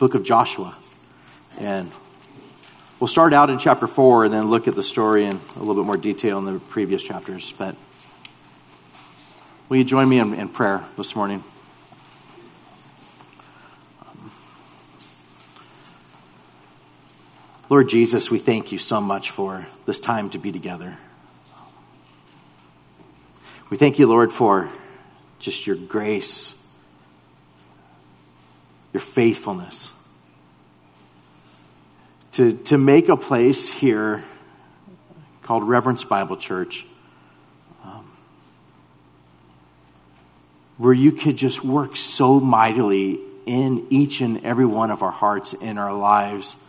book of Joshua. And we'll start out in chapter 4 and then look at the story in a little bit more detail in the previous chapters. But will you join me in, in prayer this morning? Lord Jesus, we thank you so much for this time to be together. We thank you, Lord, for just your grace, your faithfulness. To, to make a place here called Reverence Bible Church um, where you could just work so mightily in each and every one of our hearts, in our lives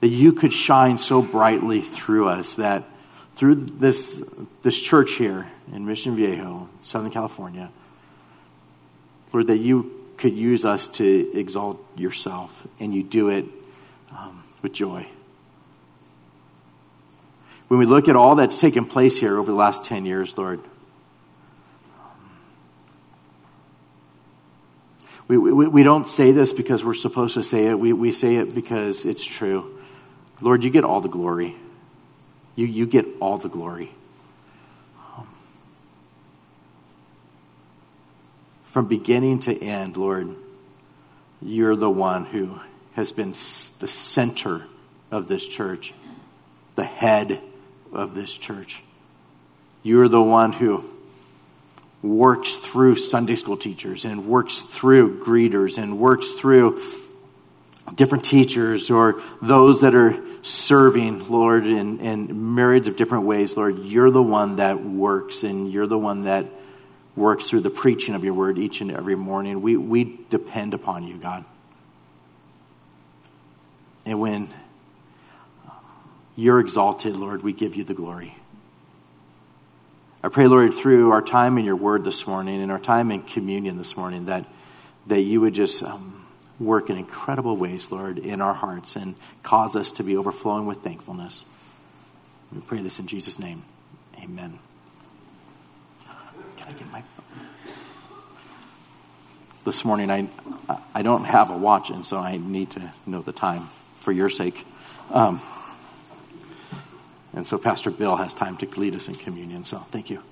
that you could shine so brightly through us that through this, this church here in Mission Viejo, Southern California, Lord, that you could use us to exalt yourself, and you do it um, with joy. When we look at all that's taken place here over the last 10 years, Lord, we, we, we don't say this because we're supposed to say it. We, we say it because it's true. Lord, you get all the glory. You, you get all the glory. From beginning to end, Lord, you're the one who has been the center of this church, the head of this church. You're the one who works through Sunday school teachers and works through greeters and works through different teachers or those that are serving, Lord, in, in myriads of different ways, Lord, you're the one that works and you're the one that works through the preaching of your word each and every morning. We, we depend upon you, God. And when you're exalted, Lord, we give you the glory. I pray, Lord, through our time in your word this morning and our time in communion this morning, that, that you would just. Um, work in incredible ways, Lord, in our hearts and cause us to be overflowing with thankfulness. We pray this in Jesus' name. Amen. Can I get my phone? This morning, I, I don't have a watch, and so I need to know the time for your sake. Um, and so Pastor Bill has time to lead us in communion, so thank you.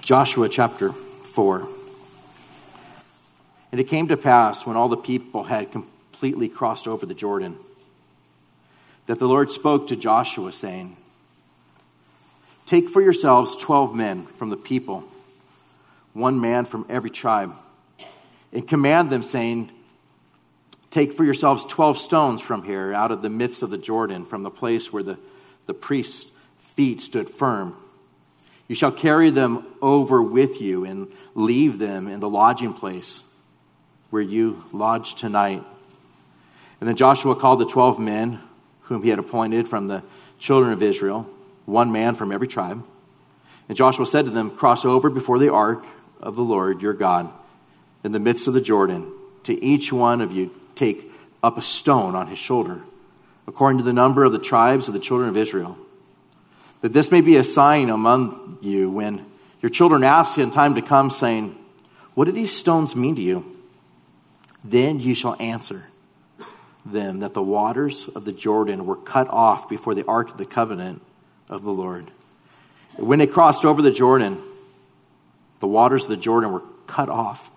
Joshua chapter 4. And it came to pass when all the people had completely crossed over the Jordan that the Lord spoke to Joshua, saying, Take for yourselves twelve men from the people, one man from every tribe, and command them, saying, Take for yourselves twelve stones from here, out of the midst of the Jordan, from the place where the, the priest's feet stood firm. You shall carry them over with you and leave them in the lodging place where you lodge tonight. And then Joshua called the 12 men whom he had appointed from the children of Israel, one man from every tribe. And Joshua said to them, Cross over before the ark of the Lord your God in the midst of the Jordan. To each one of you take up a stone on his shoulder, according to the number of the tribes of the children of Israel. That this may be a sign among you when your children ask in time to come, saying, What do these stones mean to you? Then you shall answer them that the waters of the Jordan were cut off before the ark of the covenant of the Lord. When they crossed over the Jordan, the waters of the Jordan were cut off.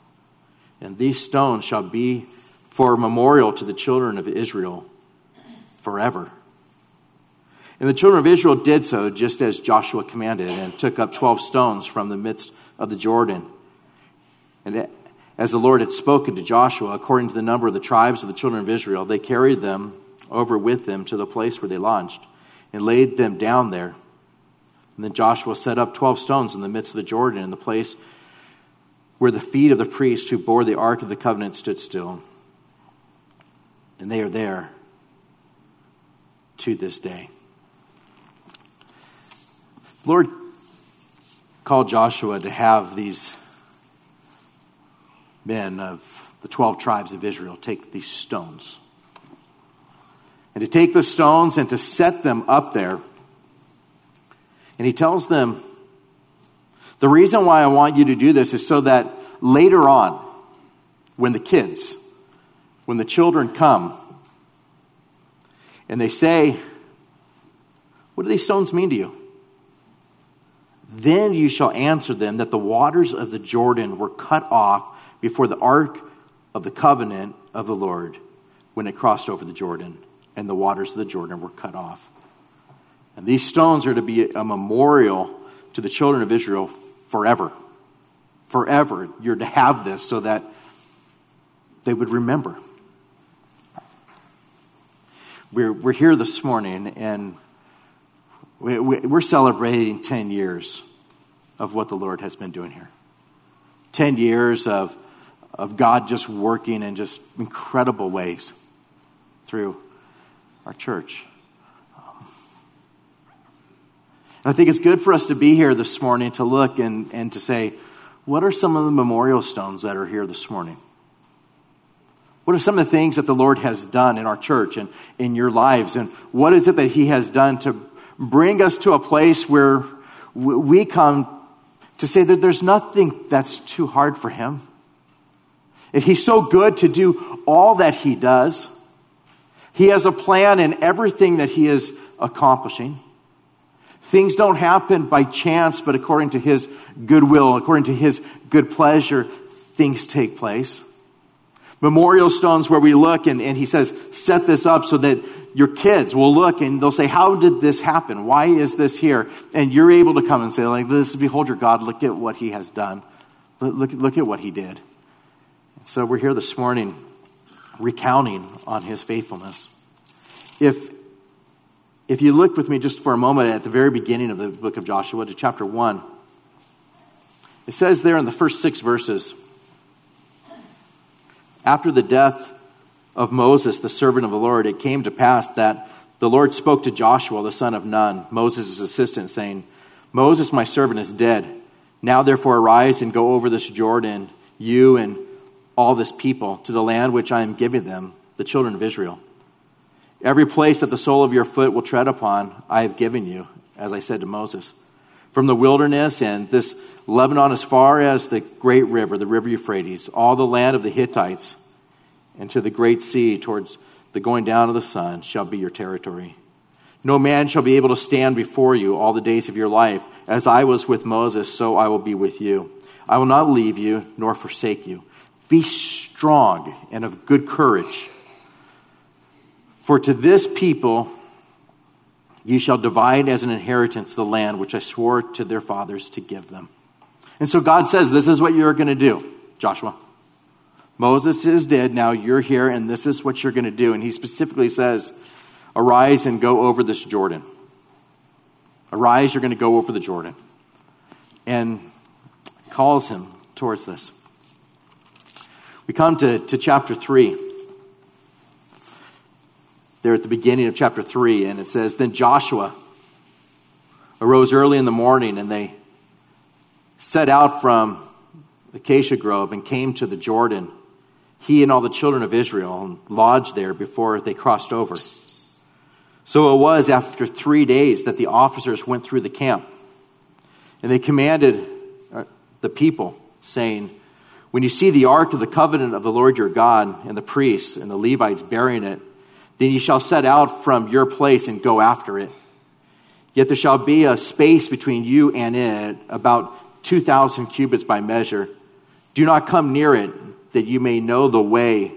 And these stones shall be for a memorial to the children of Israel forever. And the children of Israel did so just as Joshua commanded and took up 12 stones from the midst of the Jordan. And as the Lord had spoken to Joshua, according to the number of the tribes of the children of Israel, they carried them over with them to the place where they lodged and laid them down there. And then Joshua set up 12 stones in the midst of the Jordan in the place where the feet of the priests who bore the ark of the covenant stood still. And they are there to this day. Lord called Joshua to have these men of the 12 tribes of Israel take these stones. And to take the stones and to set them up there. And he tells them, the reason why I want you to do this is so that later on, when the kids, when the children come and they say, What do these stones mean to you? Then you shall answer them that the waters of the Jordan were cut off before the ark of the covenant of the Lord when it crossed over the Jordan, and the waters of the Jordan were cut off. And these stones are to be a memorial to the children of Israel forever. Forever. You're to have this so that they would remember. We're, we're here this morning and we, we, we're celebrating 10 years of what the Lord has been doing here. 10 years of, of God just working in just incredible ways through our church. And I think it's good for us to be here this morning to look and, and to say, what are some of the memorial stones that are here this morning? What are some of the things that the Lord has done in our church and in your lives? And what is it that He has done to bring us to a place where we come to say that there's nothing that's too hard for Him? If He's so good to do all that He does, He has a plan in everything that He is accomplishing. Things don't happen by chance, but according to His goodwill, according to His good pleasure, things take place. Memorial stones where we look and, and He says, set this up so that your kids will look and they'll say, How did this happen? Why is this here? And you're able to come and say, like this, behold your God, look at what he has done. Look, look at what he did. So we're here this morning recounting on his faithfulness. If if you look with me just for a moment at the very beginning of the book of Joshua to chapter 1, it says there in the first six verses after the death of Moses, the servant of the Lord, it came to pass that the Lord spoke to Joshua, the son of Nun, Moses' assistant, saying, Moses, my servant, is dead. Now therefore arise and go over this Jordan, you and all this people, to the land which I am giving them, the children of Israel. Every place that the sole of your foot will tread upon, I have given you, as I said to Moses. From the wilderness and this Lebanon as far as the great river, the river Euphrates, all the land of the Hittites, and to the great sea towards the going down of the sun shall be your territory. No man shall be able to stand before you all the days of your life. As I was with Moses, so I will be with you. I will not leave you nor forsake you. Be strong and of good courage. For to this people you shall divide as an inheritance the land which I swore to their fathers to give them. And so God says, This is what you're going to do, Joshua. Moses is dead. Now you're here, and this is what you're going to do. And he specifically says, Arise and go over this Jordan. Arise, you're going to go over the Jordan. And calls him towards this. We come to, to chapter 3 there at the beginning of chapter 3, and it says, Then Joshua arose early in the morning, and they set out from the acacia grove and came to the Jordan, he and all the children of Israel, and lodged there before they crossed over. So it was after three days that the officers went through the camp, and they commanded uh, the people, saying, When you see the ark of the covenant of the Lord your God, and the priests and the Levites bearing it, then you shall set out from your place and go after it. Yet there shall be a space between you and it, about 2,000 cubits by measure. Do not come near it, that you may know the way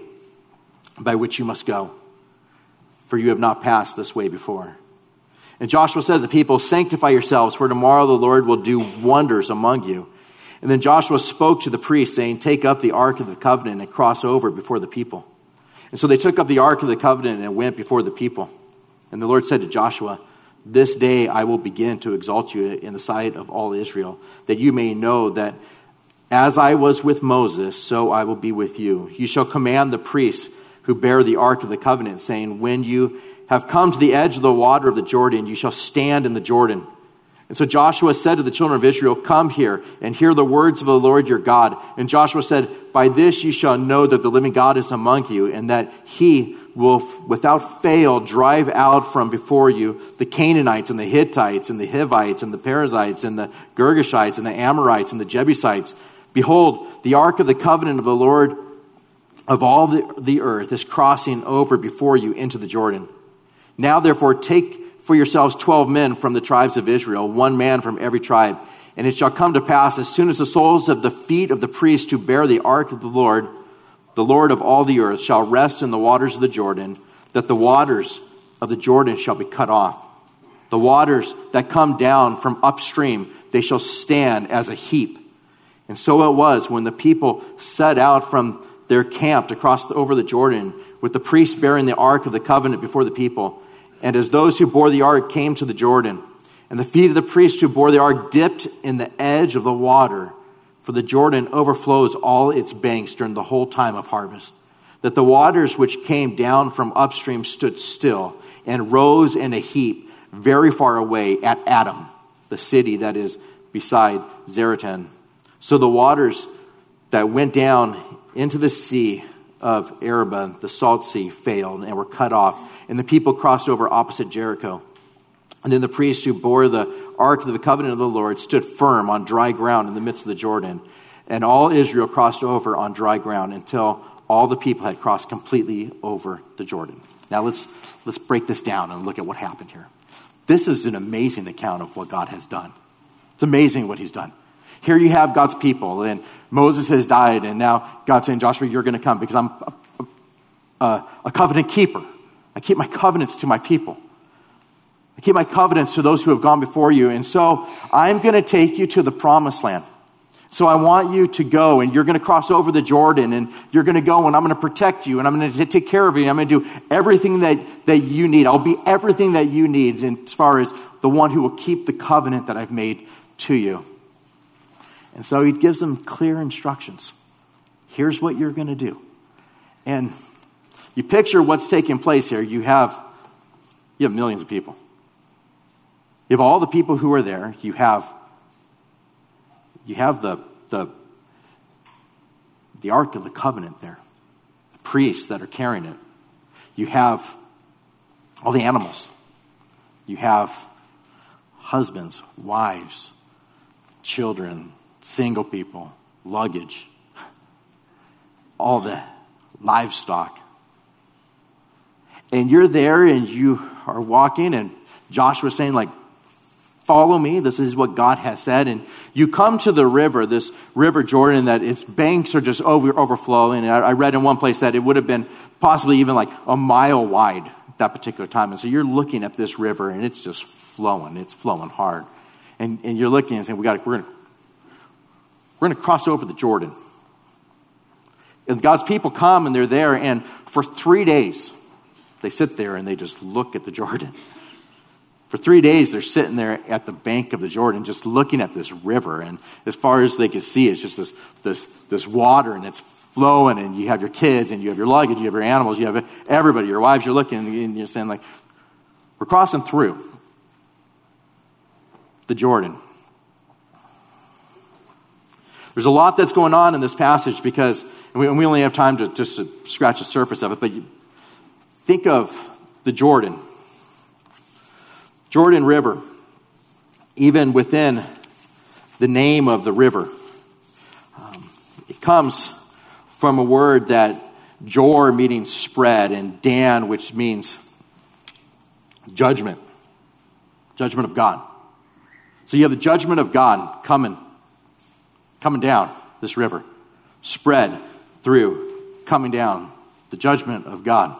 by which you must go, for you have not passed this way before. And Joshua said to the people, Sanctify yourselves, for tomorrow the Lord will do wonders among you. And then Joshua spoke to the priests, saying, Take up the ark of the covenant and cross over before the people. And so they took up the ark of the covenant and went before the people. And the Lord said to Joshua, This day I will begin to exalt you in the sight of all Israel, that you may know that as I was with Moses, so I will be with you. You shall command the priests who bear the ark of the covenant, saying, When you have come to the edge of the water of the Jordan, you shall stand in the Jordan. And so Joshua said to the children of Israel, Come here and hear the words of the Lord your God. And Joshua said, By this you shall know that the living God is among you, and that he will without fail drive out from before you the Canaanites and the Hittites and the Hivites and the Perizzites and the Girgashites and the Amorites and the Jebusites. Behold, the ark of the covenant of the Lord of all the, the earth is crossing over before you into the Jordan. Now, therefore, take for yourselves twelve men from the tribes of Israel, one man from every tribe. And it shall come to pass, as soon as the soles of the feet of the priests who bear the ark of the Lord, the Lord of all the earth, shall rest in the waters of the Jordan, that the waters of the Jordan shall be cut off. The waters that come down from upstream, they shall stand as a heap. And so it was when the people set out from their camp to cross over the Jordan, with the priests bearing the ark of the covenant before the people. And as those who bore the ark came to the Jordan, and the feet of the priests who bore the ark dipped in the edge of the water, for the Jordan overflows all its banks during the whole time of harvest, that the waters which came down from upstream stood still and rose in a heap very far away at Adam, the city that is beside Zaretan. So the waters that went down into the sea of Arabah, the salt sea, failed and were cut off, and the people crossed over opposite Jericho. And then the priests who bore the ark of the covenant of the Lord stood firm on dry ground in the midst of the Jordan. And all Israel crossed over on dry ground until all the people had crossed completely over the Jordan. Now let's, let's break this down and look at what happened here. This is an amazing account of what God has done. It's amazing what he's done. Here you have God's people, and Moses has died, and now God's saying, Joshua, you're going to come because I'm a, a, a covenant keeper. I keep my covenants to my people. I keep my covenants to those who have gone before you. And so I'm going to take you to the promised land. So I want you to go and you're going to cross over the Jordan and you're going to go and I'm going to protect you and I'm going to take care of you. I'm going to do everything that, that you need. I'll be everything that you need as far as the one who will keep the covenant that I've made to you. And so he gives them clear instructions. Here's what you're going to do. And you picture what's taking place here. You have, you have millions of people. You have all the people who are there. You have, you have the, the, the Ark of the Covenant there, the priests that are carrying it. You have all the animals. You have husbands, wives, children, single people, luggage, all the livestock. And you're there and you are walking, and Joshua's saying, like, follow me. This is what God has said. And you come to the river, this river Jordan, that its banks are just over, overflowing. And I, I read in one place that it would have been possibly even like a mile wide at that particular time. And so you're looking at this river and it's just flowing. It's flowing hard. And, and you're looking and saying, we got we're going we're going to cross over the Jordan. And God's people come and they're there, and for three days, they sit there and they just look at the Jordan. For three days, they're sitting there at the bank of the Jordan, just looking at this river. And as far as they can see, it's just this, this, this water, and it's flowing. And you have your kids, and you have your luggage, you have your animals, you have everybody, your wives. You're looking, and you're saying, like, we're crossing through the Jordan. There's a lot that's going on in this passage because, and we, only have time to just scratch the surface of it, but think of the Jordan. Jordan River, even within the name of the river, um, it comes from a word that Jor meaning spread and Dan, which means judgment, judgment of God. So you have the judgment of God coming coming down this river, spread through, coming down, the judgment of God.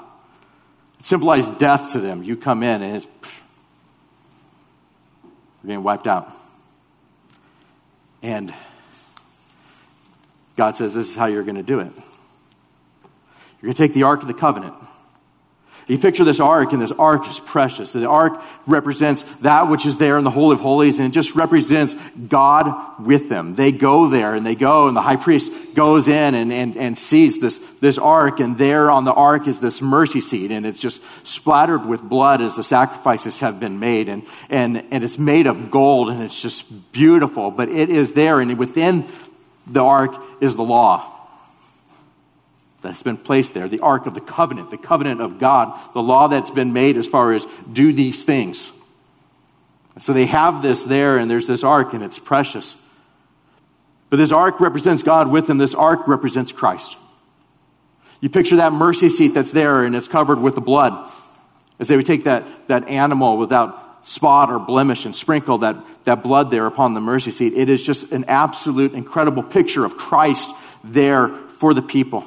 It symbolized death to them. You come in and it's you're getting wiped out. And God says, This is how you're going to do it. You're going to take the Ark of the Covenant. You picture this ark, and this ark is precious. The ark represents that which is there in the Holy of Holies, and it just represents God with them. They go there, and they go, and the high priest goes in and, and, and sees this, this ark, and there on the ark is this mercy seat, and it's just splattered with blood as the sacrifices have been made, and, and, and it's made of gold, and it's just beautiful, but it is there, and within the ark is the law that's been placed there the Ark of the Covenant, the covenant of God, the law that's been made as far as do these things. And so they have this there, and there's this ark, and it's precious. But this ark represents God with them, this ark represents Christ. You picture that mercy seat that's there and it's covered with the blood. As they would take that, that animal without spot or blemish and sprinkle that, that blood there upon the mercy seat. It is just an absolute incredible picture of Christ there for the people.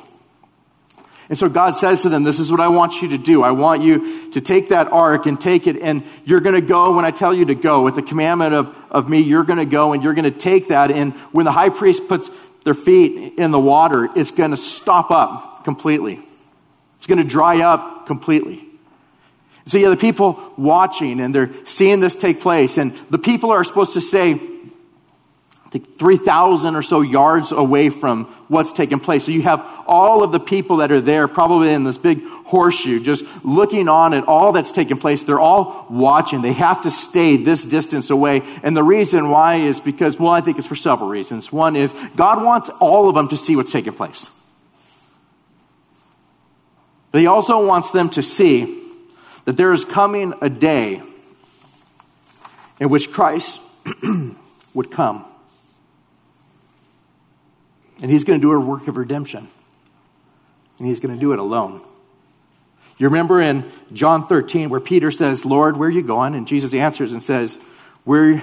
And so God says to them, This is what I want you to do. I want you to take that ark and take it, and you're going to go when I tell you to go. With the commandment of, of me, you're going to go and you're going to take that. And when the high priest puts their feet in the water, it's going to stop up completely. It's going to dry up completely. So yeah, the people watching and they're seeing this take place, and the people are supposed to stay I think 3,000 or so yards away from what's taking place. So you have all of the people that are there, probably in this big horseshoe, just looking on at all that's taking place. They're all watching. They have to stay this distance away. And the reason why is because, well, I think it's for several reasons. One is God wants all of them to see what's taking place. But He also wants them to see that there is coming a day in which Christ would come and he's going to do a work of redemption. And he's going to do it alone. You remember in John 13 where Peter says, Lord, where are you going? And Jesus answers and says, Where,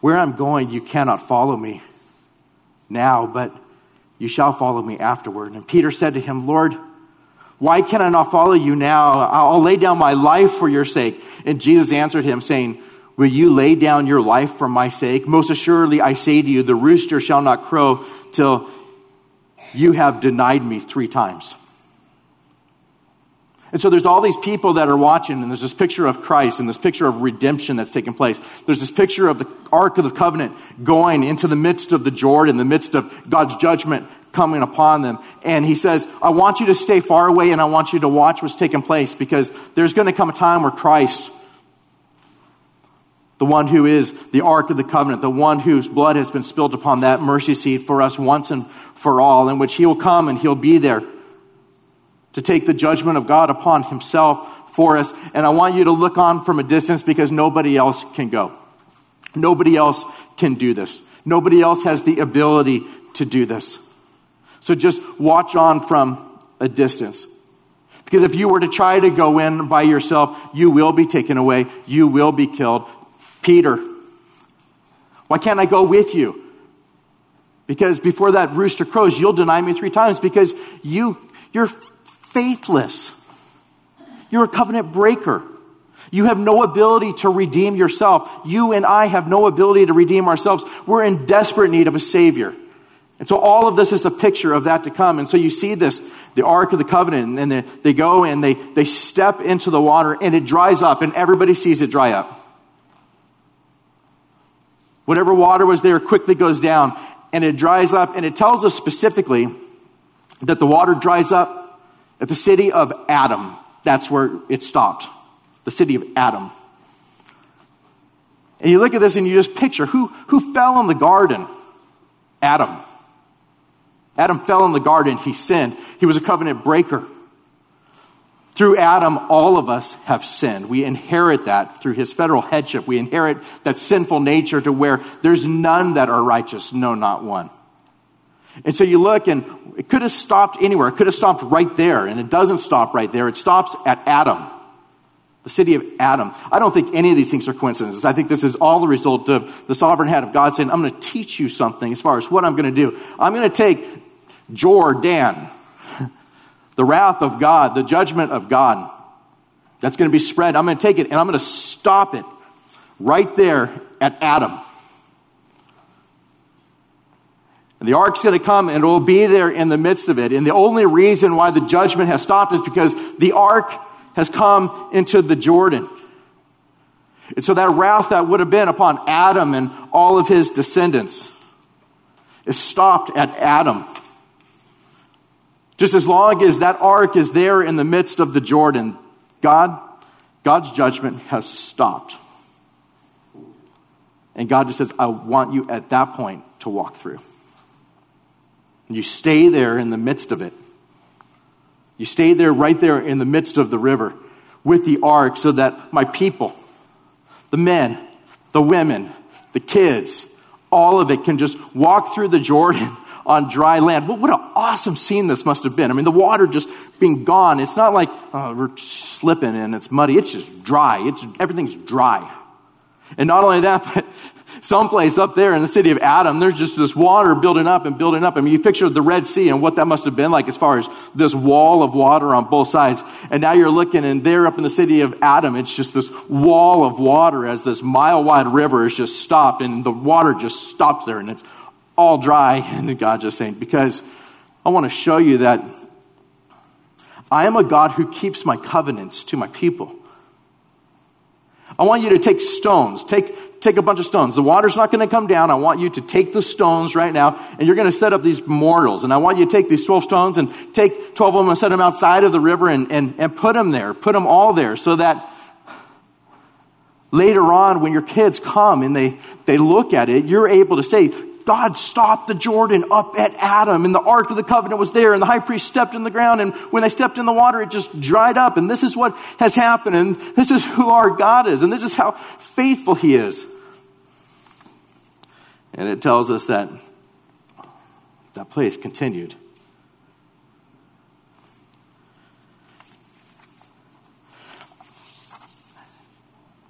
where I'm going, you cannot follow me now, but you shall follow me afterward. And Peter said to him, Lord, why can I not follow you now? I'll lay down my life for your sake. And Jesus answered him, saying, Will you lay down your life for my sake? Most assuredly, I say to you, the rooster shall not crow till you have denied me three times. And so there's all these people that are watching, and there's this picture of Christ and this picture of redemption that's taking place. There's this picture of the Ark of the Covenant going into the midst of the Jordan, the midst of God's judgment coming upon them. And he says, I want you to stay far away and I want you to watch what's taking place because there's going to come a time where Christ the one who is the Ark of the Covenant, the one whose blood has been spilled upon that mercy seat for us once and for all, in which he will come and he'll be there to take the judgment of God upon himself for us. And I want you to look on from a distance because nobody else can go. Nobody else can do this. Nobody else has the ability to do this. So just watch on from a distance. Because if you were to try to go in by yourself, you will be taken away. You will be killed. Peter, why can't I go with you? Because before that rooster crows, you'll deny me three times because you, you're faithless. You're a covenant breaker. You have no ability to redeem yourself. You and I have no ability to redeem ourselves. We're in desperate need of a Savior. And so all of this is a picture of that to come. And so you see this, the Ark of the Covenant, and they, they go and they, they step into the water and it dries up, and everybody sees it dry up. Whatever water was there quickly goes down and it dries up. And it tells us specifically that the water dries up at the city of Adam. That's where it stopped. The city of Adam. And you look at this and you just picture who, who fell in the garden? Adam. Adam fell in the garden. He sinned. He was a covenant breaker. Through Adam, all of us have sinned. We inherit that through his federal headship. We inherit that sinful nature to where there's none that are righteous, no, not one. And so you look, and it could have stopped anywhere. It could have stopped right there, and it doesn't stop right there. It stops at Adam, the city of Adam. I don't think any of these things are coincidences. I think this is all the result of the sovereign hand of God saying, I'm going to teach you something as far as what I'm going to do. I'm going to take Jordan the wrath of God, the judgment of God that's going to be spread. I'm going to take it and I'm going to stop it right there at Adam. And the ark's going to come and it will be there in the midst of it. And the only reason why the judgment has stopped is because the ark has come into the Jordan. And so that wrath that would have been upon Adam and all of his descendants is stopped at Adam. Just as long as that ark is there in the midst of the Jordan, God, God's judgment has stopped. And God just says, I want you at that point to walk through. You stay there in the midst of it. You stay there right there in the midst of the river with the ark so that my people, the men, the women, the kids, all of it can just walk through the Jordan on dry land. What, what an awesome scene this must have been. I mean, the water just being gone. It's not like oh, we're slipping and it's muddy. It's just dry. It's, everything's dry. And not only that, but someplace up there in the city of Adam, there's just this water building up and building up. I mean, you picture the Red Sea and what that must have been like as far as this wall of water on both sides. And now you're looking, and there up in the city of Adam, it's just this wall of water as this mile wide river is just stopped, and the water just stops there, and it's all dry. And God just saying, because I want to show you that I am a God who keeps my covenants to my people. I want you to take stones, take take a bunch of stones. The water's not going to come down. I want you to take the stones right now, and you're going to set up these memorials. And I want you to take these 12 stones and take 12 of them and set them outside of the river and, and, and put them there. Put them all there so that later on, when your kids come and they, they look at it, you're able to say, God stopped the Jordan up at Adam, and the Ark of the Covenant was there, and the high priest stepped in the ground, and when they stepped in the water, it just dried up. And this is what has happened, and this is who our God is, and this is how faithful He is. And it tells us that that place continued.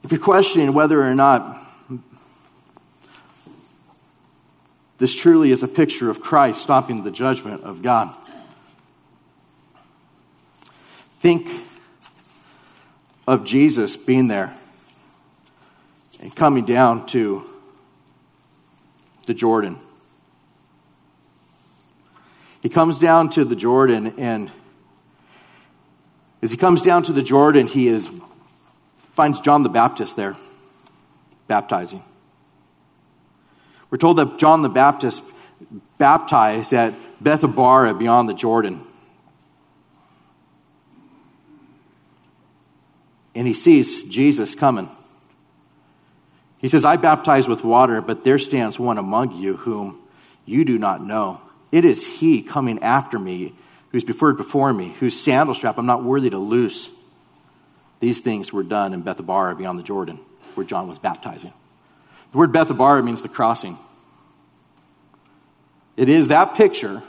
If you're questioning whether or not this truly is a picture of Christ stopping the judgment of God, think of Jesus being there and coming down to the Jordan. He comes down to the Jordan, and as he comes down to the Jordan, he is, finds John the Baptist there baptizing. We're told that John the Baptist baptized at Bethabara beyond the Jordan. And he sees Jesus coming. He says, I baptize with water, but there stands one among you whom you do not know. It is he coming after me, who's preferred before me, whose sandal strap I'm not worthy to loose. These things were done in Bethabara beyond the Jordan, where John was baptizing. The word Bethabara means the crossing. It is that picture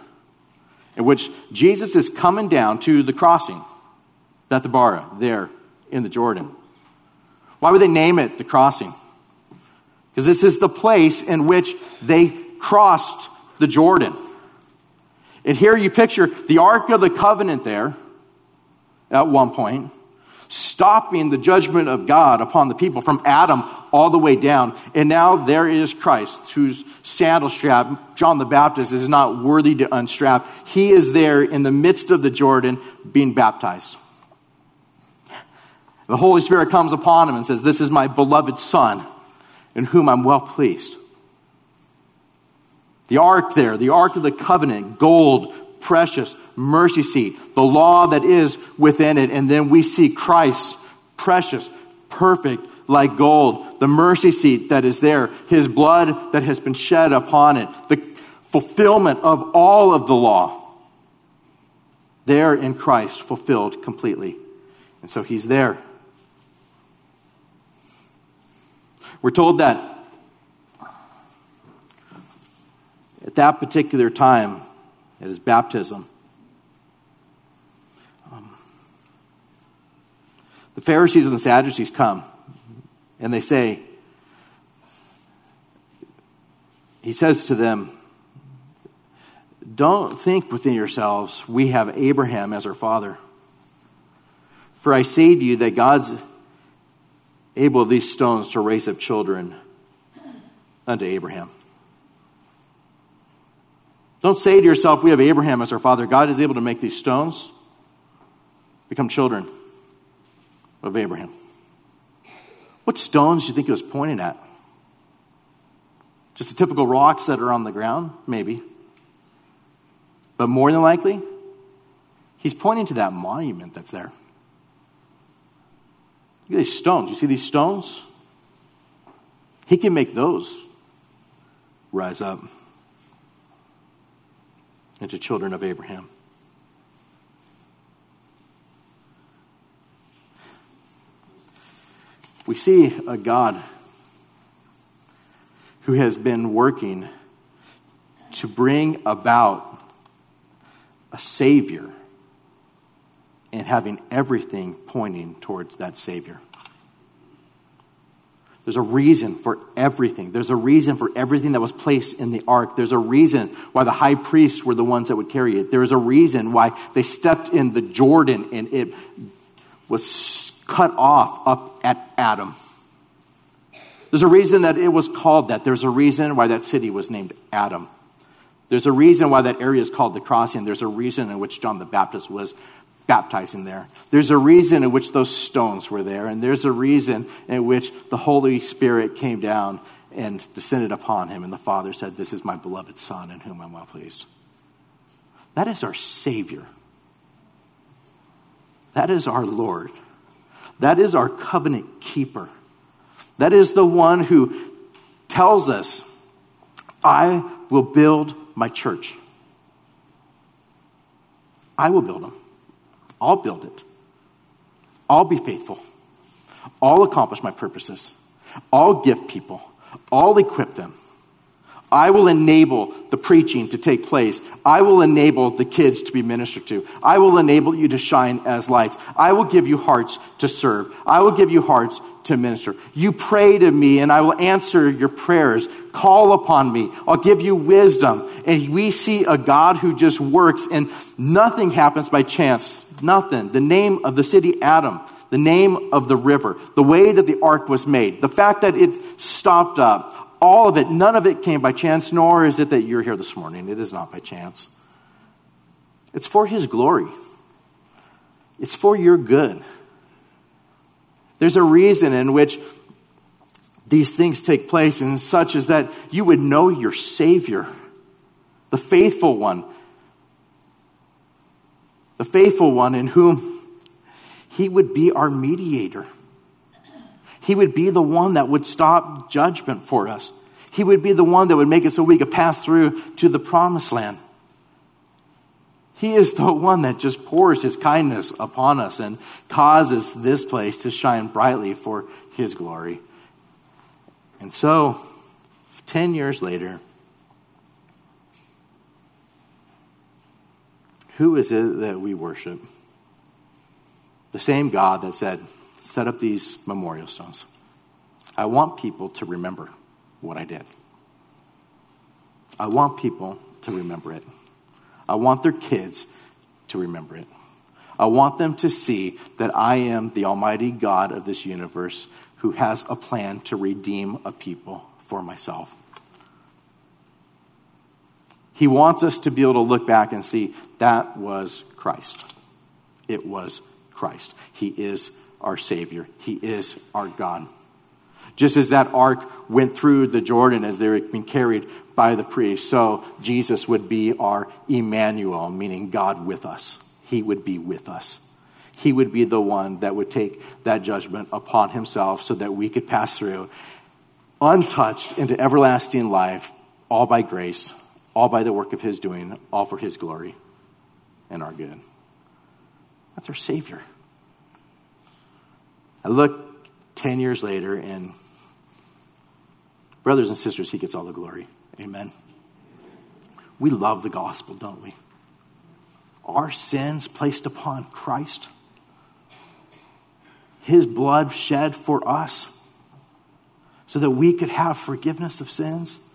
in which Jesus is coming down to the crossing, Bethabara, there in the Jordan. Why would they name it the crossing? Because this is the place in which they crossed the Jordan. And here you picture the Ark of the Covenant there at one point, stopping the judgment of God upon the people from Adam all the way down. And now there is Christ, whose sandal strap John the Baptist is not worthy to unstrap. He is there in the midst of the Jordan being baptized. The Holy Spirit comes upon him and says, This is my beloved Son in whom I'm well pleased. The ark there, the ark of the covenant, gold, precious, mercy seat, the law that is within it. And then we see Christ, precious, perfect, like gold, the mercy seat that is there, his blood that has been shed upon it, the fulfillment of all of the law. There in Christ, fulfilled completely. And so he's there. We're told that at that particular time, at his baptism, um, the Pharisees and the Sadducees come and they say, he says to them, Don't think within yourselves, we have Abraham as our father. For I say to you that God's able of these stones to raise up children unto Abraham. Don't say to yourself, We have Abraham as our father. God is able to make these stones become children of Abraham. What stones do you think he was pointing at? Just the typical rocks that are on the ground? Maybe. But more than likely, he's pointing to that monument that's there. Look at these stones. You see these stones? He can make those rise up into children of Abraham. We see a God who has been working to bring about a Savior and having everything pointing towards that Savior. There's a reason for everything. There's a reason for everything that was placed in the ark. There's a reason why the high priests were the ones that would carry it. There is a reason why they stepped in the Jordan and it was cut off up at Adam. There's a reason that it was called that. There's a reason why that city was named Adam. There's a reason why that area is called the crossing. There's a reason in which John the Baptist was baptizing there. There's a reason in which those stones were there, and there's a reason in which the Holy Spirit came down and descended upon him, and the Father said, This is my beloved Son in whom I'm well pleased. That is our Savior. That is our Lord. That is our covenant keeper. That is the one who tells us, I will build my church. I will build them. I'll build it. I'll be faithful. I'll accomplish my purposes. I'll give people. I'll equip them. I will enable the preaching to take place. I will enable the kids to be ministered to. I will enable you to shine as lights. I will give you hearts to serve. I will give you hearts to minister. You pray to me, and I will answer your prayers. Call upon me. I'll give you wisdom. And we see a God who just works, and nothing happens by chance. Nothing. The name of the city, Adam, the name of the river, the way that the ark was made, the fact that it stopped up, all of it, none of it came by chance, nor is it that you're here this morning. It is not by chance. It's for His glory, it's for your good. There's a reason in which these things take place, and such as that you would know your Savior, the faithful one, the faithful one in whom he would be our mediator. He would be the one that would stop judgment for us. He would be the one that would make it so we could pass through to the promised land. He is the one that just pours his kindness upon us and causes this place to shine brightly for his glory. And so, 10 years later, Who is it that we worship? The same God that said, set up these memorial stones. I want people to remember what I did. I want people to remember it. I want their kids to remember it. I want them to see that I am the Almighty God of this universe who has a plan to redeem a people for myself. He wants us to be able to look back and see that was Christ. It was Christ. He is our Savior, He is our God. Just as that ark went through the Jordan as they were being carried by the priest, so Jesus would be our Emmanuel, meaning God with us. He would be with us. He would be the one that would take that judgment upon himself so that we could pass through untouched into everlasting life, all by grace, all by the work of His doing, all for His glory and our good. That's our Savior. I look 10 years later, and brothers and sisters, He gets all the glory. Amen. We love the gospel, don't we? Our sins placed upon Christ, His blood shed for us so that we could have forgiveness of sins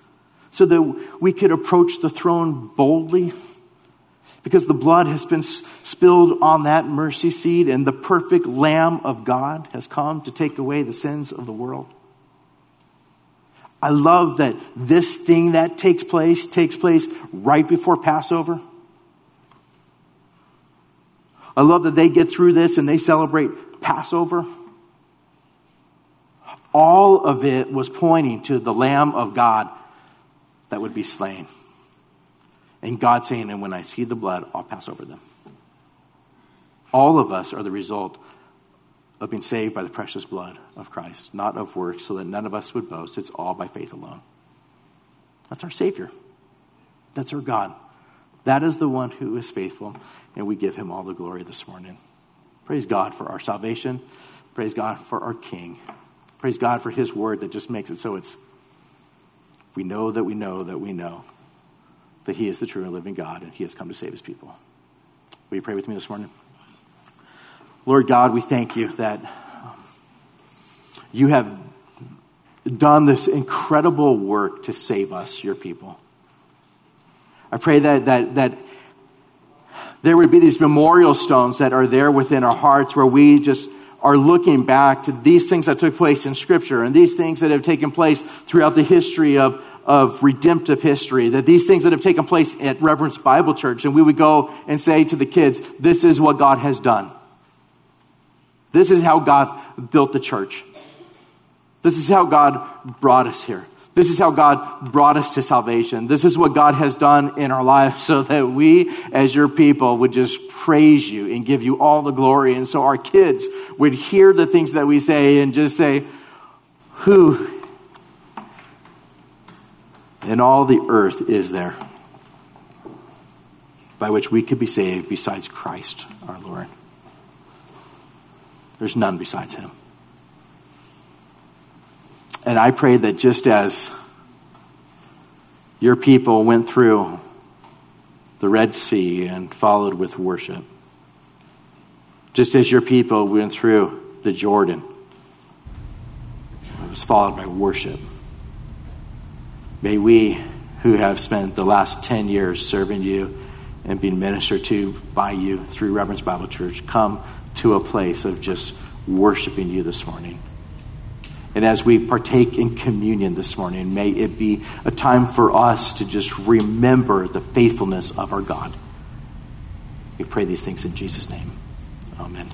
so that we could approach the throne boldly because the blood has been spilled on that mercy seat and the perfect Lamb of God has come to take away the sins of the world. I love that this thing that takes place takes place right before Passover. I love that they get through this and they celebrate Passover. All of it was pointing to the Lamb of God that would be slain. And God saying, And when I see the blood, I'll pass over them. All of us are the result of being saved by the precious blood of Christ, not of works, so that none of us would boast. It's all by faith alone. That's our Savior. That's our God. That is the one who is faithful, and we give him all the glory this morning. Praise God for our salvation. Praise God for our King. Praise God for his word that just makes it so it's we know that we know that we know that He is the true and living God and He has come to save His people. Will you pray with me this morning? Lord God, we thank you that um, you have done this incredible work to save us, your people. I pray that, that, that there would be these memorial stones that are there within our hearts where we just are looking back to these things that took place in Scripture and these things that have taken place throughout the history of, of redemptive history, that these things that have taken place at Reverence Bible Church, and we would go and say to the kids, This is what God has done. This is how God built the church. This is how God brought us here. This is how God brought us to salvation. This is what God has done in our lives so that we, as your people, would just praise you and give you all the glory. And so our kids would hear the things that we say and just say, Who in all the earth is there by which we could be saved besides Christ our Lord? There's none besides him. And I pray that just as your people went through the Red Sea and followed with worship, just as your people went through the Jordan, it was followed by worship. May we, who have spent the last 10 years serving you and being ministered to by you through Reverence Bible Church, come to a place of just worshiping you this morning. And as we partake in communion this morning, may it be a time for us to just remember the faithfulness of our God. We pray these things in Jesus' name. Amen.